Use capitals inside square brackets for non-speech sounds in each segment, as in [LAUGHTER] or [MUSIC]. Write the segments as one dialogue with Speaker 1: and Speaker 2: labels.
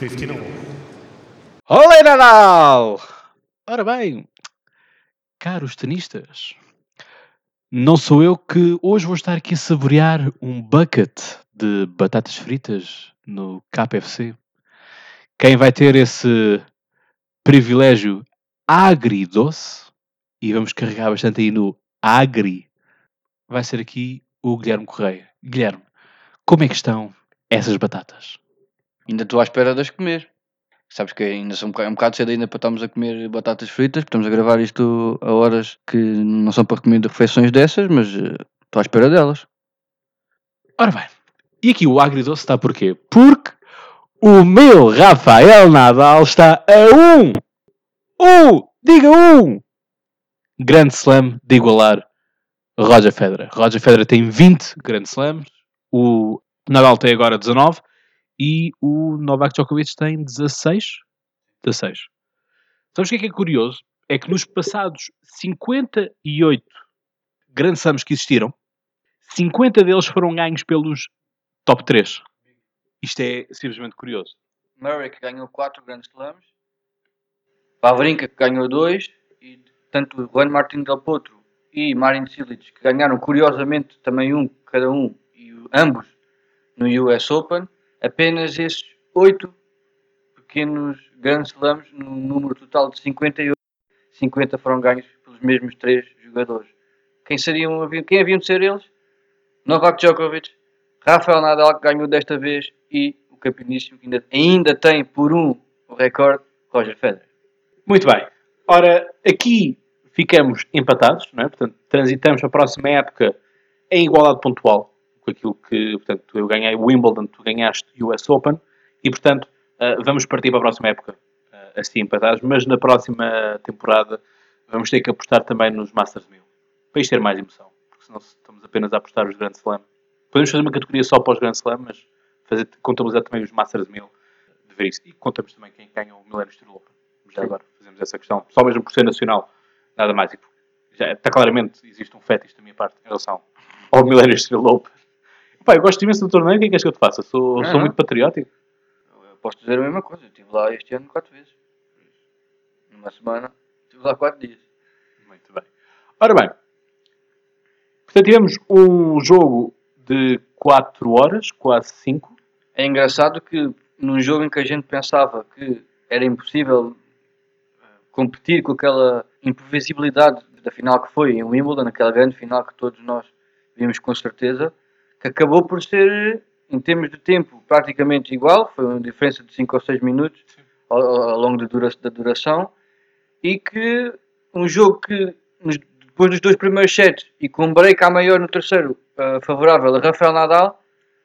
Speaker 1: 59.
Speaker 2: Olé, Nadal! Ora bem, caros tenistas, não sou eu que hoje vou estar aqui a saborear um bucket de batatas fritas no KFC. Quem vai ter esse privilégio agridoce, e vamos carregar bastante aí no agri, vai ser aqui o Guilherme Correia. Guilherme, como é que estão essas batatas?
Speaker 3: Ainda estou à espera de as comer. Sabes que ainda são um bocado, é um bocado cedo ainda para estarmos a comer batatas fritas, porque estamos a gravar isto a horas que não são para comer de refeições dessas, mas eh, estou à espera delas.
Speaker 2: Ora bem, e aqui o agridoce está porquê? Porque o meu Rafael Nadal está a um, um, diga um, grande slam de igualar Roger Federer. Roger Federer tem 20 Grand Slams, o Nadal tem agora 19 e o Novak Djokovic tem 16. 16. Sabes o que é que é curioso? É que nos passados 58 Grand Slams que existiram, 50 deles foram ganhos pelos top 3. Isto é simplesmente curioso.
Speaker 3: Murray que ganhou 4 Grand Slams, Pavrinka que ganhou 2 e tanto Juan Martín Del Potro e Marin Cilic que ganharam curiosamente também um cada um e ambos no US Open, apenas esses 8 pequenos Grand Slams no número total de 58, 50 foram ganhos pelos mesmos 3 jogadores. Quem, seriam, quem haviam de ser eles? Novak Djokovic, Rafael Nadal que ganhou desta vez e o campeoníssimo que ainda, ainda tem por um o recorde, Roger Federer.
Speaker 2: Muito bem. Ora, aqui ficamos empatados, não é? portanto, transitamos para a próxima época em igualdade pontual, com aquilo que, portanto, eu ganhei o Wimbledon, tu ganhaste o US Open, e, portanto, uh, vamos partir para a próxima época uh, assim empatados, mas na próxima temporada vamos ter que apostar também nos Masters 1000, para isto ter mais emoção, porque senão estamos apenas a apostar os Grand Slam. Podemos fazer uma categoria só para os Grand Slam, mas fazer, contabilizar também os Masters 1000, de ver isso. E contamos também quem ganha o Millennium Steel Open. Já agora fazemos essa questão, só mesmo por ser nacional nada mais. Tipo, já está claramente, existe um fetiche da minha parte em relação ao Millennium Steel Open. Pá, eu gosto imenso do torneio, o que é que és que eu te faça? Sou, sou muito patriótico.
Speaker 3: Eu posso dizer a mesma coisa, eu estive lá este ano quatro vezes. Numa semana, estive lá quatro dias.
Speaker 2: Muito bem. Ora bem, portanto tivemos um jogo de 4 horas, quase 5.
Speaker 3: É engraçado que num jogo em que a gente pensava que era impossível competir com aquela imprevisibilidade da final que foi em Wimbledon, aquela grande final que todos nós vimos com certeza, que acabou por ser, em termos de tempo, praticamente igual, foi uma diferença de 5 ou 6 minutos ao, ao, longo dura, da duração, e que um jogo que, depois dos dois primeiros sets, e com um break à maior no terceiro, uh, favorável a Rafael Nadal,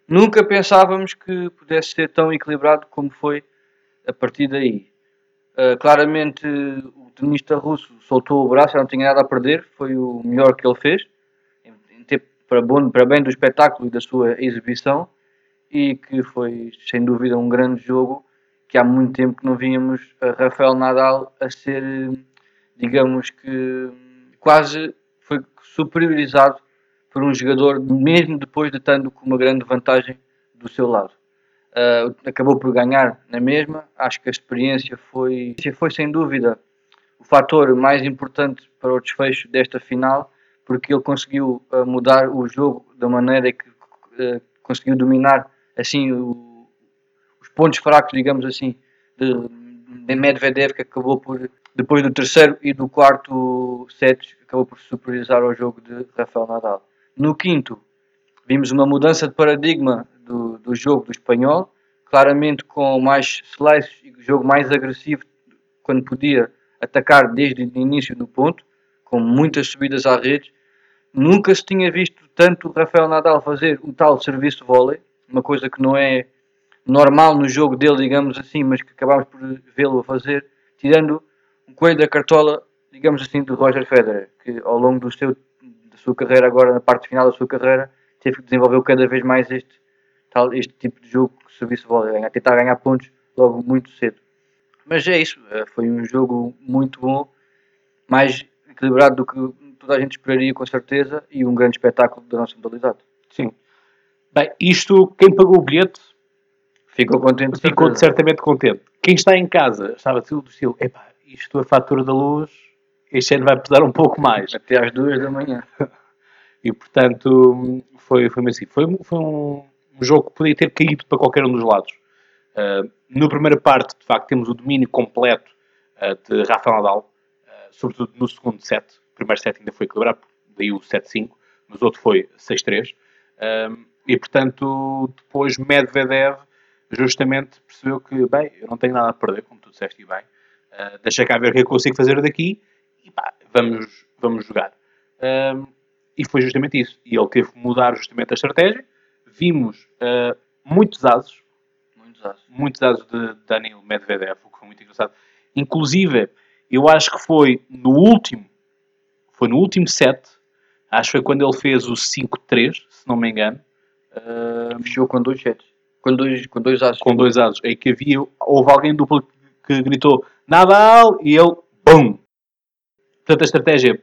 Speaker 3: nunca pensávamos que pudesse ser tão equilibrado como foi a partir daí. Uh, claramente o tenista russo soltou o braço, não tinha nada a perder, foi o melhor que ele fez, em, em para, bom, para bem do espetáculo e da sua exibição, e que foi sem dúvida um grande jogo que há muito tempo que não víamos Rafael Nadal a ser, digamos que quase foi superiorizado por um jogador, mesmo depois de estando com uma grande vantagem do seu lado. Uh, acabou por ganhar na mesma. Acho que a experiência foi, foi sem dúvida o fator mais importante para o desfecho desta final, porque ele conseguiu uh, mudar o jogo da maneira que uh, conseguiu dominar assim o, os pontos fracos, digamos assim, de, de Medvedev, que acabou por depois do terceiro e do quarto set, acabou por superiorizar o jogo de Rafael Nadal. No quinto, vimos uma mudança de paradigma do, do jogo do espanhol, claramente com mais slice e jogo mais agressivo quando podia atacar desde o início do ponto, com muitas subidas à rede. Nunca se tinha visto tanto Rafael Nadal fazer o tal serviço volley, uma coisa que não é normal no jogo dele, digamos assim, mas que acabámos por vê-lo a fazer, tirando um coelho da cartola, digamos assim, do Roger Federer, que ao longo do seu, da sua carreira, agora na parte final da sua carreira, teve que desenvolver cada vez mais este, tal, este tipo de jogo, serviço volley, tentar ganhar pontos logo muito cedo. Mas é isso, eh, foi um jogo muito bom, mais equilibrado do que toda a gente esperaria com certeza e um grande espetáculo da nossa modalidade.
Speaker 2: Sim. Bem, isto, quem pagou o bilhete
Speaker 3: Ficou contente.
Speaker 2: ficou
Speaker 3: certeza.
Speaker 2: certamente contente. Quem está em casa estava tudo do estilo, epá, isto a fatura da luz, este ano vai pesar um pouco mais.
Speaker 3: Até às duas da manhã.
Speaker 2: E portanto foi, foi assim. Foi, foi um, jogo que podia ter caído para qualquer um dos lados. Uh, na primeira parte, de facto, temos o domínio completo uh, de Rafael Nadal, uh, sobretudo no segundo set. O primeiro set ainda foi equilibrado, daí o 7-5, mas o outro foi 6-3. e portanto, depois Medvedev justamente percebeu que, bem, eu não tenho nada a perder, como tu disseste e bem, deixa cá ver o que eu consigo fazer daqui e pá, vamos, vamos jogar. E foi justamente isso. E ele teve que mudar justamente a estratégia. Vimos uh, muitos asos.
Speaker 3: Muitos asos.
Speaker 2: Muitos asos de Daniel Medvedev, o que foi muito engraçado. Inclusive, eu acho que foi no último, foi no último set, acho que foi quando ele fez o 5-3, se não me engano.
Speaker 3: Uh, Fechou com dois sets. Com dois, com dois asos.
Speaker 2: Com dois asos. Em que havia, houve alguém duplo que gritou Nadal e ele, BUM! Portanto, a estratégia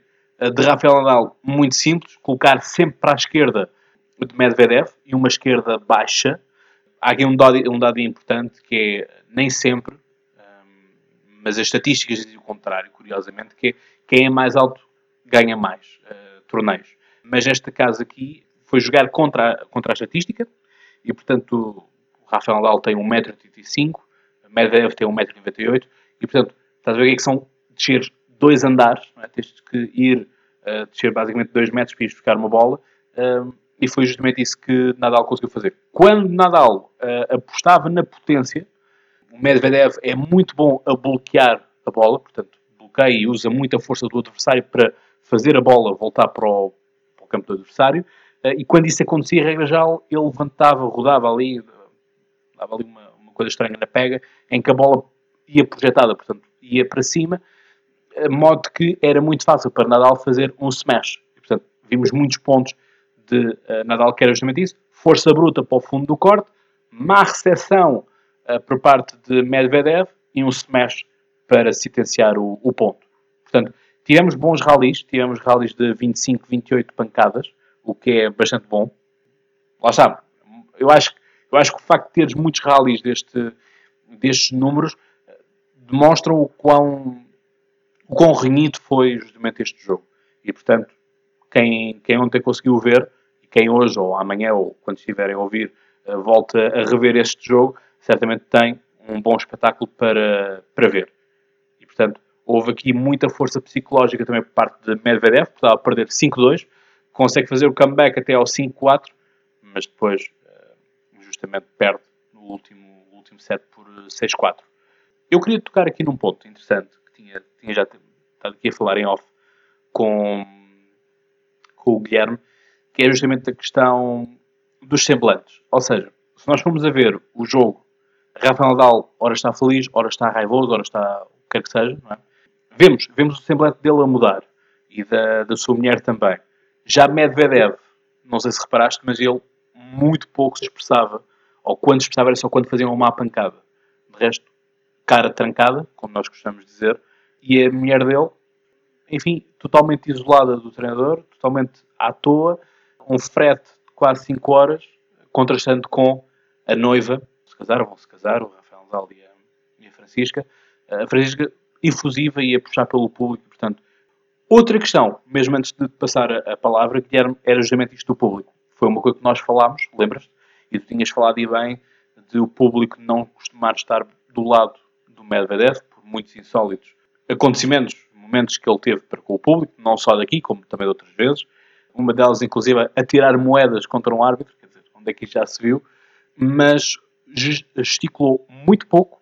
Speaker 2: de Rafael Nadal muito simples, colocar sempre para a esquerda de Medvedev e uma esquerda baixa. Há aqui um dado, um dado importante que é nem sempre, mas as estatísticas dizem o contrário, curiosamente, que é quem é mais alto ganha mais uh, torneios. Mas neste caso aqui foi jogar contra contra a estatística e, portanto, o Rafael Nadal tem 1,85m, Medvedev tem 1,98m e, portanto, estás a ver o que é que são descer dois andares, é? tens que ir uh, descer basicamente dois metros para ir buscar uma bola, uh, e foi justamente isso que Nadal conseguiu fazer. Quando Nadal uh, apostava na potência, o Medvedev é muito bom a bloquear a bola, portanto, bloqueia e usa muita força do adversário para fazer a bola voltar para o, para o campo do adversário, e quando isso acontecia, regra geral, ele levantava, rodava ali, dava ali uma, uma coisa estranha na pega, em que a bola ia projetada, portanto, ia para cima, modo que era muito fácil para Nadal fazer um smash. E, portanto, vimos muitos pontos de uh, Nadal que era justamente isso. Força bruta para o fundo do corte, má recepção uh, por parte de Medvedev e um smash para sentenciar o, o ponto. Portanto, tivemos bons rallies, tivemos rallies de 25, 28 pancadas, o que é bastante bom. Lá está, eu acho, eu acho que o facto de teres muitos rallies deste, destes números eh, demonstram o quão o quão renhido foi justamente este jogo. E, portanto, quem, quem ontem conseguiu ver, e quem hoje ou amanhã ou quando estiverem a ouvir, uh, volta a rever este jogo, certamente tem um bom espetáculo para, para ver. E, portanto, houve aqui muita força psicológica também por parte de Medvedev, que estava a perder 5-2, consegue fazer o comeback até ao 5-4, mas depois uh, justamente perde no último, último set por 6-4. Eu queria tocar aqui num ponto interessante tinha, tinha já estado aqui a falar em off com, com o Guilherme, que é justamente a questão dos semblantes. Ou seja, se nós formos a ver o jogo, Rafael Nadal, ora está feliz, ora está raivoso, ora está o que quer que seja, é? Vemos, vemos o semblante dele a mudar e da, da sua mulher também. Já Medvedev, não sei se reparaste, mas ele muito pouco se expressava, ou quando se expressava era só quando faziam uma pancada. De resto, cara trancada, como nós gostamos de dizer, e a mulher dele, enfim, totalmente isolada do treinador, totalmente à toa, um frete de quase 5 horas, contrastando com a noiva, se casaram, vão se casar, o Rafael Zal e a, e a Francisca, a Francisca efusiva e a puxar pelo público, portanto. Outra questão, mesmo antes de passar a, a palavra, que era, justamente isto do público. Foi uma coisa que nós falámos, lembras-te? E tu tinhas falado e bem de o público não costumar estar do lado do Medvedev, por muitos insólitos acontecimentos, momentos que ele teve para com o público, não só daqui, como também de outras vezes. Uma delas, inclusive, a tirar moedas contra um árbitro, quer dizer, onde é que já se viu, mas gesticulou muito pouco.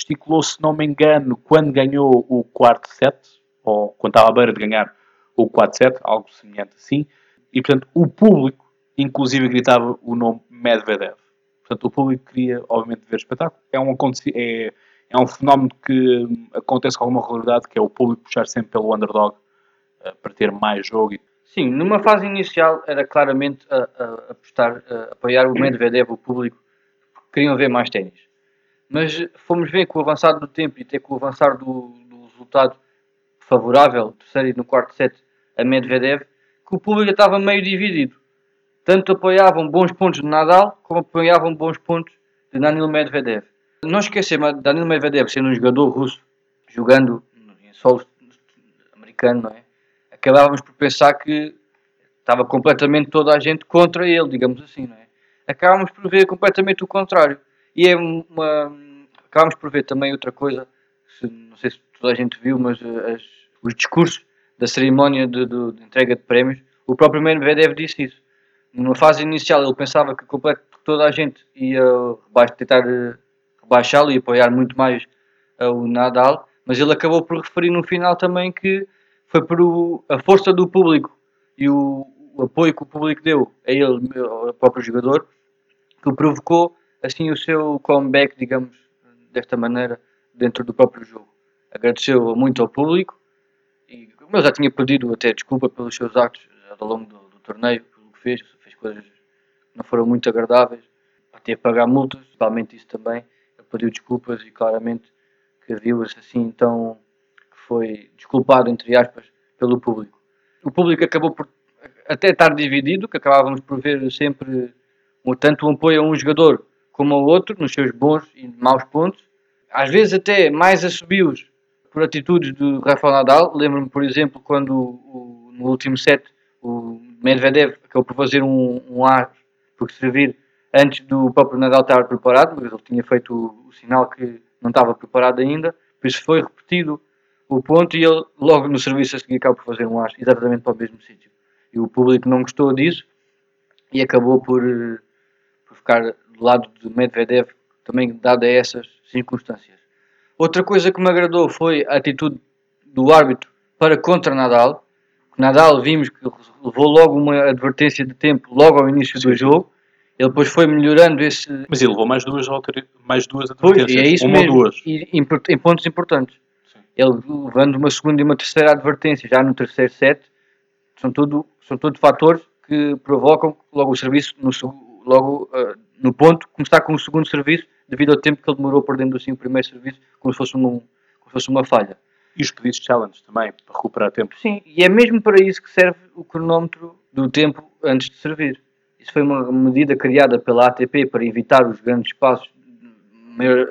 Speaker 2: Gesticulou, se não me engano, quando ganhou o quarto set, ou quando estava à beira de ganhar o quarto set, algo semelhante assim. E, portanto, o público, inclusive, gritava o nome Medvedev. Portanto, o público queria, obviamente, ver espetáculo. É um, é, é um fenómeno que acontece com alguma regularidade, que é o público puxar sempre pelo underdog uh, para ter mais jogo.
Speaker 3: Sim, numa fase inicial era claramente a, a, apostar, a apoiar o Medvedev, o público, porque queriam ver mais ténis. Mas fomos ver com o avançar do tempo e até com o avançar do, do resultado favorável, terceiro e no quarto set, a Medvedev, que o público estava meio dividido. Tanto apoiavam bons pontos de Nadal, como apoiavam bons pontos de Danil Medvedev. Não esquecer, mas Danil Medvedev sendo um jogador russo, jogando em solo americano, não é? Acabávamos por pensar que estava completamente toda a gente contra ele, digamos assim, não é? Acabámos por ver completamente o contrário. E é uma. Acabámos por ver também outra coisa, se, não sei se toda a gente viu, mas uh, as, os discursos da cerimónia de, de, de, entrega de prémios, o próprio Medvedev disse isso. Numa fase inicial ele pensava que completo, toda a gente ia tentar uh, rebaixá-lo e apoiar muito mais uh, o Nadal, mas ele acabou por referir no final também que foi por o, a força do público e o, o, apoio que o público deu a ele, ao próprio jogador, que provocou assim o seu comeback, digamos, desta maneira, dentro do próprio jogo. Agradeceu muito ao público e como eu já tinha pedido até desculpa pelos seus atos ao longo do, do torneio, pelo que fez, fez coisas que não foram muito agradáveis, até pagar multas, principalmente isso também. Ele pediu desculpas e claramente que viu-se assim então foi desculpado, entre aspas, pelo público. O público acabou por até estar dividido, que acabávamos por ver sempre tanto um apoio a um jogador como ao outro, nos seus bons e maus pontos. Às vezes até mais assobios por atitudes do Rafael Nadal. Lembro-me, por exemplo, quando o, no último set o Medvedev acabou por fazer um, um ar por servir antes do próprio Nadal estar preparado, mas ele tinha feito o, o sinal que não estava preparado ainda. Por isso foi repetido o ponto e ele logo no serviço a seguir acabou por fazer um ar exatamente para o mesmo sítio. E o público não gostou disso e acabou por por ficar do lado de Medvedev, também dada essas circunstâncias. Outra coisa que me agradou foi a atitude do árbitro para contra Nadal. Nadal vimos que levou logo uma advertência de tempo logo ao início do jogo. Ele depois foi melhorando esse.
Speaker 2: Mas ele levou mais duas, mais duas advertências.
Speaker 3: Pois, é isso uma mesmo. duas. E, em, em pontos importantes. Sim. Ele levando uma segunda e uma terceira advertência já no terceiro set. São tudo, são tudo fatores que provocam logo o serviço no, logo uh, no ponto, começar com o segundo serviço, devido ao tempo que ele demorou perdendo assim o primeiro serviço, como se fosse, um, como se fosse uma falha.
Speaker 2: E os pedidos challenge também, para recuperar tempo.
Speaker 3: Sim, e é mesmo para isso que serve o cronómetro do tempo antes de servir. Isso foi uma medida criada pela ATP para evitar os grandes passos,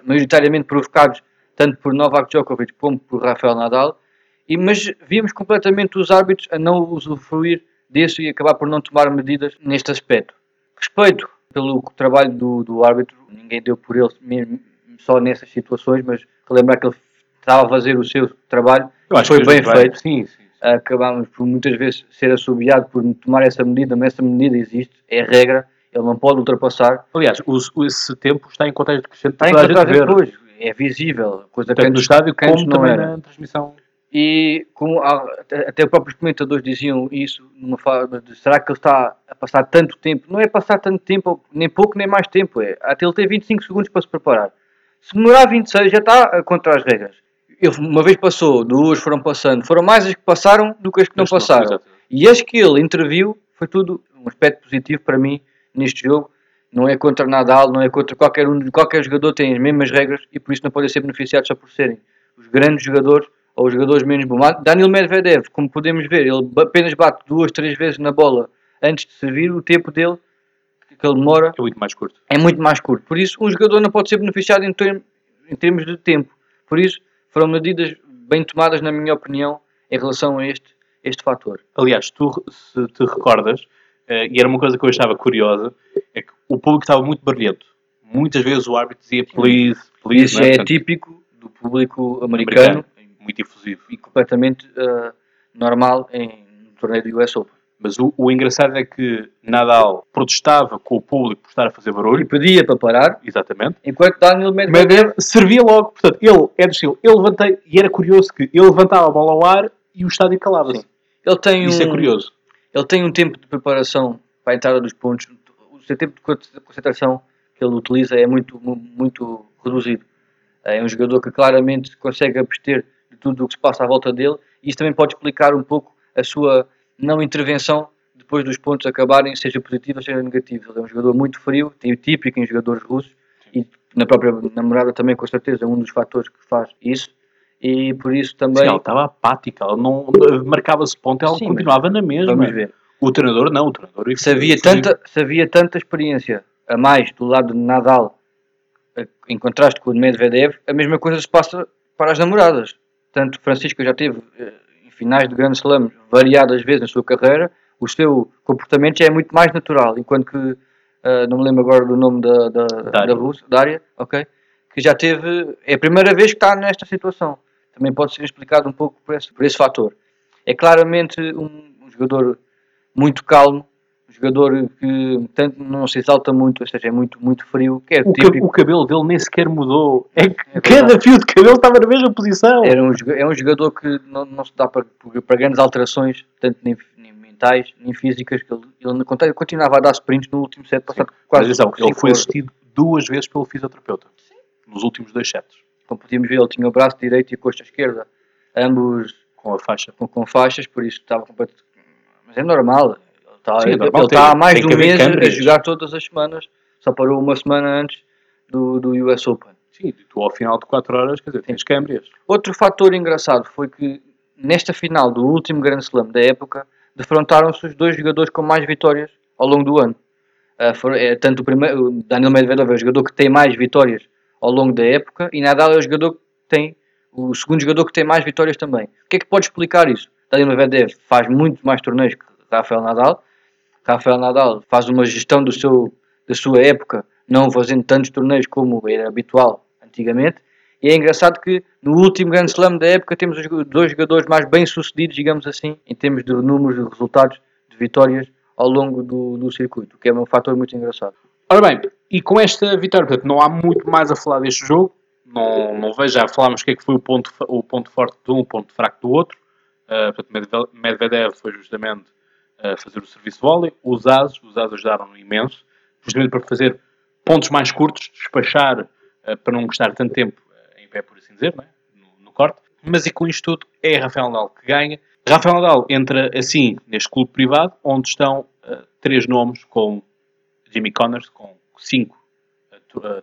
Speaker 3: maioritariamente provocados tanto por Novak Djokovic como por Rafael Nadal, e, mas vimos completamente os árbitros a não usufruir disso e acabar por não tomar medidas neste aspecto. Respeito pelo trabalho do, do árbitro, ninguém deu por ele mesmo, só nessas situações, mas relembrar que ele estava a fazer o seu trabalho foi bem feito. Sim, sim. Acabámos por muitas vezes ser assobiado por tomar essa medida, mas essa medida existe, é a regra, ele não pode ultrapassar.
Speaker 2: Aliás, o, esse tempo está em contexto crescente
Speaker 3: está em contexto depois, é visível, coisa
Speaker 2: Tanto que no estádio como também era. na transmissão
Speaker 3: e como até os próprios comentadores diziam isso, forma de será que ele está a passar tanto tempo? Não é passar tanto tempo, nem pouco nem mais tempo, é até ele ter 25 segundos para se preparar. Se demorar 26 já está contra as regras. Ele, uma vez passou, duas foram passando, foram mais as que passaram do que as que não passaram. E as que ele interviu foi tudo um aspecto positivo para mim neste jogo. Não é contra Nadal, não é contra qualquer um, qualquer jogador tem as mesmas regras e por isso não podem ser beneficiados só por serem os grandes jogadores ou jogadores menos bons. Daniel Medvedev, como podemos ver, ele apenas bate duas, três vezes na bola antes de servir, o tempo dele que ele demora
Speaker 2: é muito mais curto.
Speaker 3: É muito mais curto. Por isso, um jogador não pode ser beneficiado em, term em termos de tempo. Por isso, foram medidas bem tomadas, na minha opinião, em relação a este, este fator.
Speaker 2: Aliás, tu, se te recordas, uh, e era uma coisa que eu achava curiosa, é que o público estava muito barulhento. Muitas vezes o árbitro dizia please, please.
Speaker 3: Isso é, é típico do público americano, americano
Speaker 2: muito efusivo.
Speaker 3: E completamente uh, normal em um torneio do US Open.
Speaker 2: Mas o, o, engraçado é que Nadal protestava com o público por estar a fazer barulho.
Speaker 3: E pedia para parar.
Speaker 2: Exatamente.
Speaker 3: Enquanto Daniel Medvedev...
Speaker 2: servia logo. Portanto, ele é do estilo. Ele levantei... E era curioso que ele levantava a bola ao ar e o estádio calava-se.
Speaker 3: Ele tem
Speaker 2: Isso
Speaker 3: é
Speaker 2: um, é curioso.
Speaker 3: Ele tem um tempo de preparação para a entrada dos pontos. O seu tempo de concentração que ele utiliza é muito, muito reduzido. É um jogador que claramente consegue abster tudo o que se passa à volta dele, e isso também pode explicar um pouco a sua não intervenção depois dos pontos acabarem, seja positiva, seja negativa. Ele é um jogador muito frio, tem o típico em jogadores russos, e na própria namorada também, com certeza, é um dos fatores que faz isso. E por isso também. Sim,
Speaker 2: ela estava apática, ela não marcava-se ponto, ela Sim, continuava na mesma. Vamos ver. O treinador não, o treinador.
Speaker 3: Se havia, tanta, se havia tanta experiência a mais do lado de Nadal em contraste com o de Medvedev, a mesma coisa se passa para as namoradas. Tanto Francisco já teve eh, em finais de Grand Slam variadas vezes na sua carreira, o seu comportamento já é muito mais natural, enquanto que, uh, não me lembro agora do nome da, da, da Rússia, Dária, ok? Que já teve, é a primeira vez que está nesta situação. Também pode ser explicado um pouco por esse, por esse fator. É claramente um, um jogador muito calmo, um jogador que tanto não se exalta muito, ou seja, é muito, muito frio. Que é
Speaker 2: o, típico... o cabelo dele nem sequer mudou. É, é [LAUGHS] cada fio de cabelo estava na mesma posição.
Speaker 3: Era um, é um jogador que não, não se dá para, para grandes alterações, tanto nem, nem mentais, nem físicas. Que ele, ele continuava a dar sprints no último set, passado quase.
Speaker 2: Mas, ele foi assistido duas vezes pelo fisioterapeuta Sim. nos últimos dois sets.
Speaker 3: Como podíamos ver, ele tinha o braço direito e a costa esquerda, ambos
Speaker 2: com a faixa.
Speaker 3: Com, com faixas, por isso estava completamente. Mas é normal, Tá, Sim, ele está há mais de um mês a jogar todas as semanas. Só parou uma semana antes do, do US Open.
Speaker 2: Sim, tu ao final de 4 horas, quer dizer, tens câmbrias.
Speaker 3: Outro fator engraçado foi que nesta final do último Grand Slam da época, defrontaram-se os dois jogadores com mais vitórias ao longo do ano. Uh, for, é, tanto o primeiro, o Daniel Medvedev é o jogador que tem mais vitórias ao longo da época e Nadal é o jogador que tem o segundo jogador que tem mais vitórias também. O que é que pode explicar isso? Daniel Medvedev faz muito mais torneios que Rafael Nadal Rafael Nadal faz uma gestão do seu, da sua época, não fazendo tantos torneios como era habitual antigamente. E é engraçado que no último Grand Slam da época temos os dois jogadores mais bem sucedidos, digamos assim, em termos de números de resultados, de vitórias ao longo do, do circuito, que é um fator muito engraçado.
Speaker 2: Ora bem, e com esta vitória, portanto, não há muito mais a falar deste jogo. Não, não vejo, já falámos que é que foi o ponto, o ponto forte de um, o ponto fraco do outro. Uh, portanto, Medvedev foi justamente a fazer o serviço de vôlei. Os ases, os ases ajudaram imenso, justamente para fazer pontos mais curtos, despachar uh, para não gastar tanto tempo uh, em pé, por assim dizer, é? no, no, corte. Mas e com isto tudo, é Rafael Nadal que ganha. Rafael Nadal entra assim neste clube privado, onde estão uh, três nomes, com Jimmy Connors, com cinco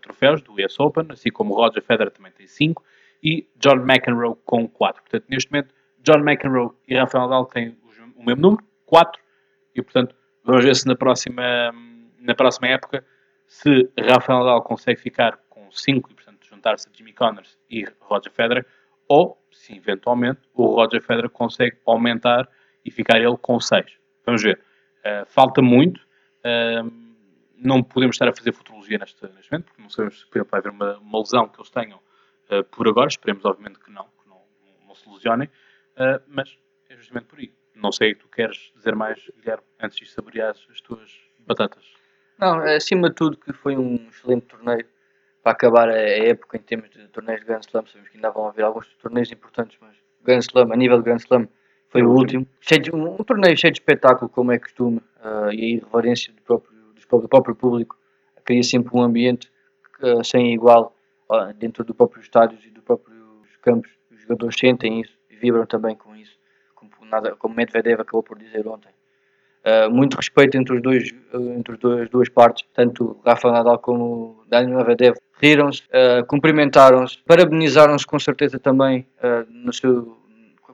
Speaker 2: troféus do US Open, assim como Roger Federer também tem cinco, e John McEnroe com quatro. Portanto, neste momento, John McEnroe e Rafael Nadal têm o mesmo número, quatro, e, portanto, vamos ver se na próxima, na próxima época se Rafael Nadal consegue ficar com 5 e, portanto, juntar-se a Jimmy Connors e Roger Federer, ou se eventualmente o Roger Federer consegue aumentar e ficar ele com 6. Vamos ver. Uh, falta muito. Uh, não podemos estar a fazer futurologia neste, neste momento, porque não sabemos se vai haver uma, uma lesão que eles tenham uh, por agora. Esperemos, obviamente, que não, que não, não se lesionem. mas é justamente por aí. Não sei o que tu queres dizer mais, Guilherme, antes de saborear as tuas batatas.
Speaker 3: Não, acima de tudo que foi um excelente torneio para acabar a época em termos de torneios de Grand Slam. Sabemos que ainda vão haver alguns torneios importantes, mas Grand Slam, a nível de Grand Slam, foi o último. Cheio de, um, torneio cheio de espetáculo, como é costume, uh, e a irreverência do próprio, do próprio público cria sempre um ambiente uh, sem igual uh, dentro do próprio estádios e dos próprios campos. Os jogadores sentem isso e vibram também com isso nada, como Medvedev acabou por dizer ontem. Uh, muito respeito entre, os dois, entre as duas partes, tanto Rafa Nadal como Daniel Medvedev. Riram-se, uh, cumprimentaram-se, parabenizaram-se com certeza também uh, no seu,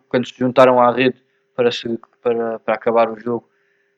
Speaker 3: quando se juntaram à rede para, se, para, para acabar o jogo.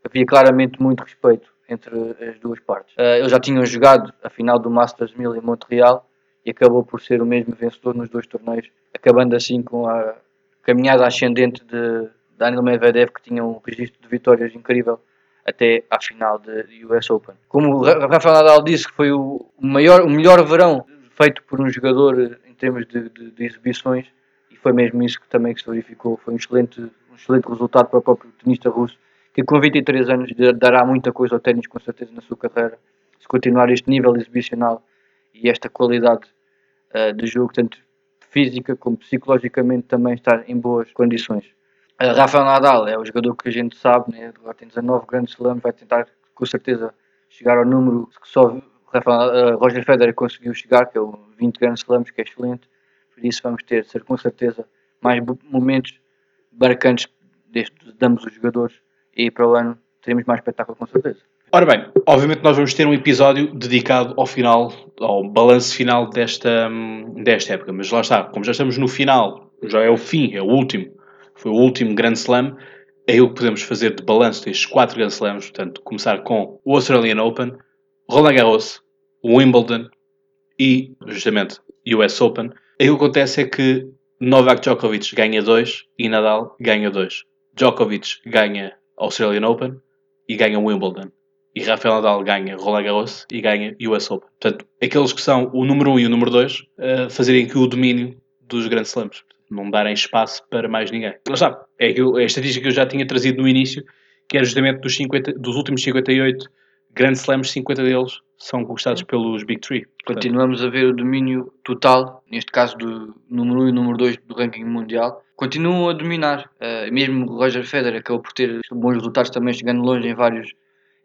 Speaker 3: Havia claramente muito respeito entre as duas partes. eles já tinham jogado a final do Masters 1000 em Montreal e acabou por ser o mesmo vencedor nos dois torneios, acabando assim com a caminhada ascendente de Daniel Medvedev, que tinha um registro de vitórias incrível até à final de US Open. Como Rafael Nadal disse que foi o, maior, o melhor verão feito por um jogador em termos de, de, de exibições, e foi mesmo isso que também que se verificou. Foi um excelente, um excelente resultado para o próprio tenista russo, que com 23 anos dará muita coisa ao ténis, com certeza, na sua carreira. Se continuar este nível exibicional e esta qualidade uh, de jogo, tanto física como psicologicamente, também estar em boas condições. Rafael Nadal é o jogador que a gente sabe, né? agora tem 19 grandes slams, vai tentar com certeza chegar ao número que só Rafael, uh, Roger Federer conseguiu chegar, que é o 20 grandes slams, que é excelente. Por isso vamos ter, ser com certeza, mais momentos marcantes de ambos os jogadores e para o ano teremos mais espetáculo com certeza.
Speaker 2: Ora bem, obviamente nós vamos ter um episódio dedicado ao final, ao balanço final desta, hum, desta época, mas lá está, como já estamos no final, já é o fim, é o último, foi o último Grand Slam, é o que podemos fazer de balanço destes quatro Grand Slams, portanto, começar com o Australian Open, Roland Garros, Wimbledon e, justamente, US Open. Aí o que acontece é que Novak Djokovic ganha 2 e Nadal ganha 2. Djokovic ganha Australian Open e ganha Wimbledon. E Rafael Nadal ganha Roland Garros e ganha US Open. Portanto, aqueles que são o número 1 um e o número 2 uh, fazerem aqui o domínio dos grandes slams. Não darem espaço para mais ninguém. Lá está, é, é a estatística que eu já tinha trazido no início, que era justamente dos, 50, dos últimos 58 grandes slams, 50 deles são conquistados pelos Big Three.
Speaker 3: Continuamos a ver o domínio total, neste caso do número 1 e número 2 do ranking mundial. Continuam a dominar. Uh, mesmo o Roger Federer acabou por ter bons resultados também, chegando longe em vários,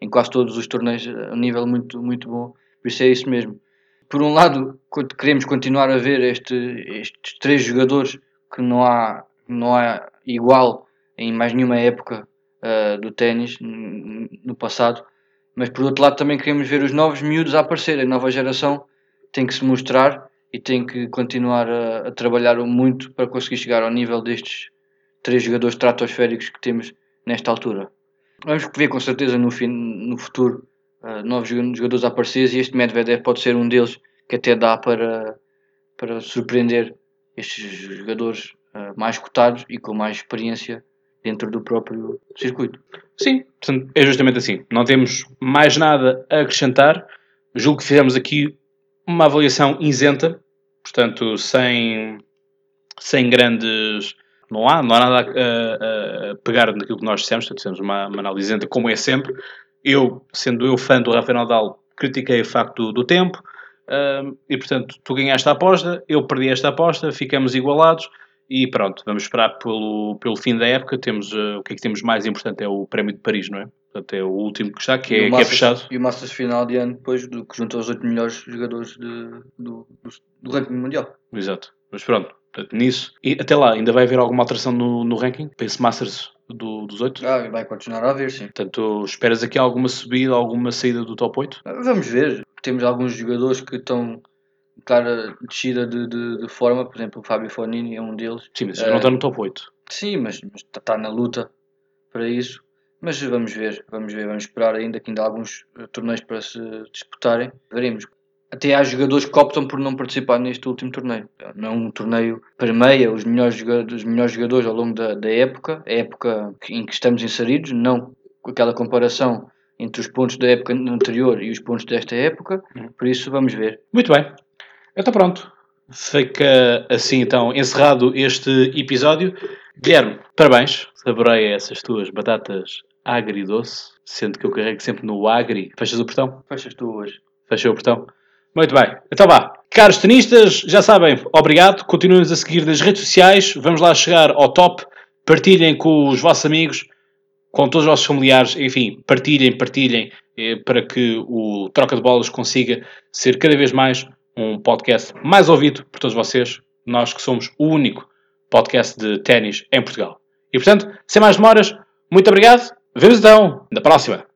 Speaker 3: em quase todos os torneios, a um nível muito, muito bom. Por isso é isso mesmo. Por um lado, queremos continuar a ver este, estes três jogadores que não há, não há igual em mais nenhuma época uh, do ténis no passado mas por outro lado também queremos ver os novos miúdos a aparecer. A nova geração tem que se mostrar e tem que continuar a, a trabalhar muito para conseguir chegar ao nível destes três jogadores estratosféricos que temos nesta altura. Vamos ver com certeza no, fim, no futuro uh, novos jogadores a aparecer e este Medvedev pode ser um deles que até dá para, para surpreender estes jogadores uh, mais cotados e com mais experiência dentro do próprio circuito.
Speaker 2: Sim, portanto, é justamente assim. Não temos mais nada a acrescentar. Julgo que fizemos aqui uma avaliação isenta, portanto, sem, sem grandes. Não há, não há nada a, a, pegar naquilo que nós dissemos, portanto, fizemos uma, uma análise isenta, como é sempre. Eu, sendo eu fã do Rafael Nadal, critiquei o facto do, do tempo, uh, e portanto, tu ganhaste a aposta, eu perdi esta aposta, ficamos igualados e pronto, vamos esperar pelo, pelo fim da época. Temos, uh, o que é que temos mais importante é o Prémio de Paris, não é? Portanto, é o último que está, que, é, que é fechado.
Speaker 3: E o Masters final de ano, depois, do, que junta os 8 melhores jogadores de, do, do, do, ranking mundial.
Speaker 2: Exato. Mas pronto, portanto, nisso. E até lá, ainda vai haver alguma alteração no, no ranking para esse Masters do, dos 8?
Speaker 3: Ah, vai continuar a haver, sim.
Speaker 2: Portanto, esperas aqui alguma subida, alguma saída do top 8?
Speaker 3: Vamos ver. Temos alguns jogadores que estão clara descida de, de, de, forma, por exemplo, o Fábio Fonini é um deles.
Speaker 2: Sim, mas já uh, não está no top 8.
Speaker 3: Sim, mas, está, está na luta para isso. Mas vamos ver, vamos ver, vamos esperar ainda que ainda há alguns eh, torneios para se disputarem. Veremos. Até há jogadores que optam por não participar neste último torneio. Não é um torneio para meia, os melhores jogadores, os melhores jogadores ao longo da, da época, a época em que estamos inseridos, não com aquela comparação entre os pontos da época anterior e os pontos desta época. Uhum. Por isso, vamos ver.
Speaker 2: Muito bem. Então pronto. Fica assim então encerrado este episódio. Guilherme, parabéns. Saboreia essas tuas batatas agridoce, sendo que eu carrego sempre no agri. Fechas o portão?
Speaker 3: Fechas tu hoje.
Speaker 2: Fechei o portão. Muito bem. Então vá. Caros tenistas, já sabem, obrigado. Continuem-nos a seguir nas redes sociais. Vamos lá chegar ao top. Partilhem com os vossos amigos, com todos os vossos familiares. Enfim, partilhem, partilhem, eh, para que o Troca de Bolas consiga ser cada vez mais um podcast mais ouvido por todos vocês, nós que somos o único podcast de ténis em Portugal. E portanto, sem mais demoras, muito obrigado, vemos então na próxima.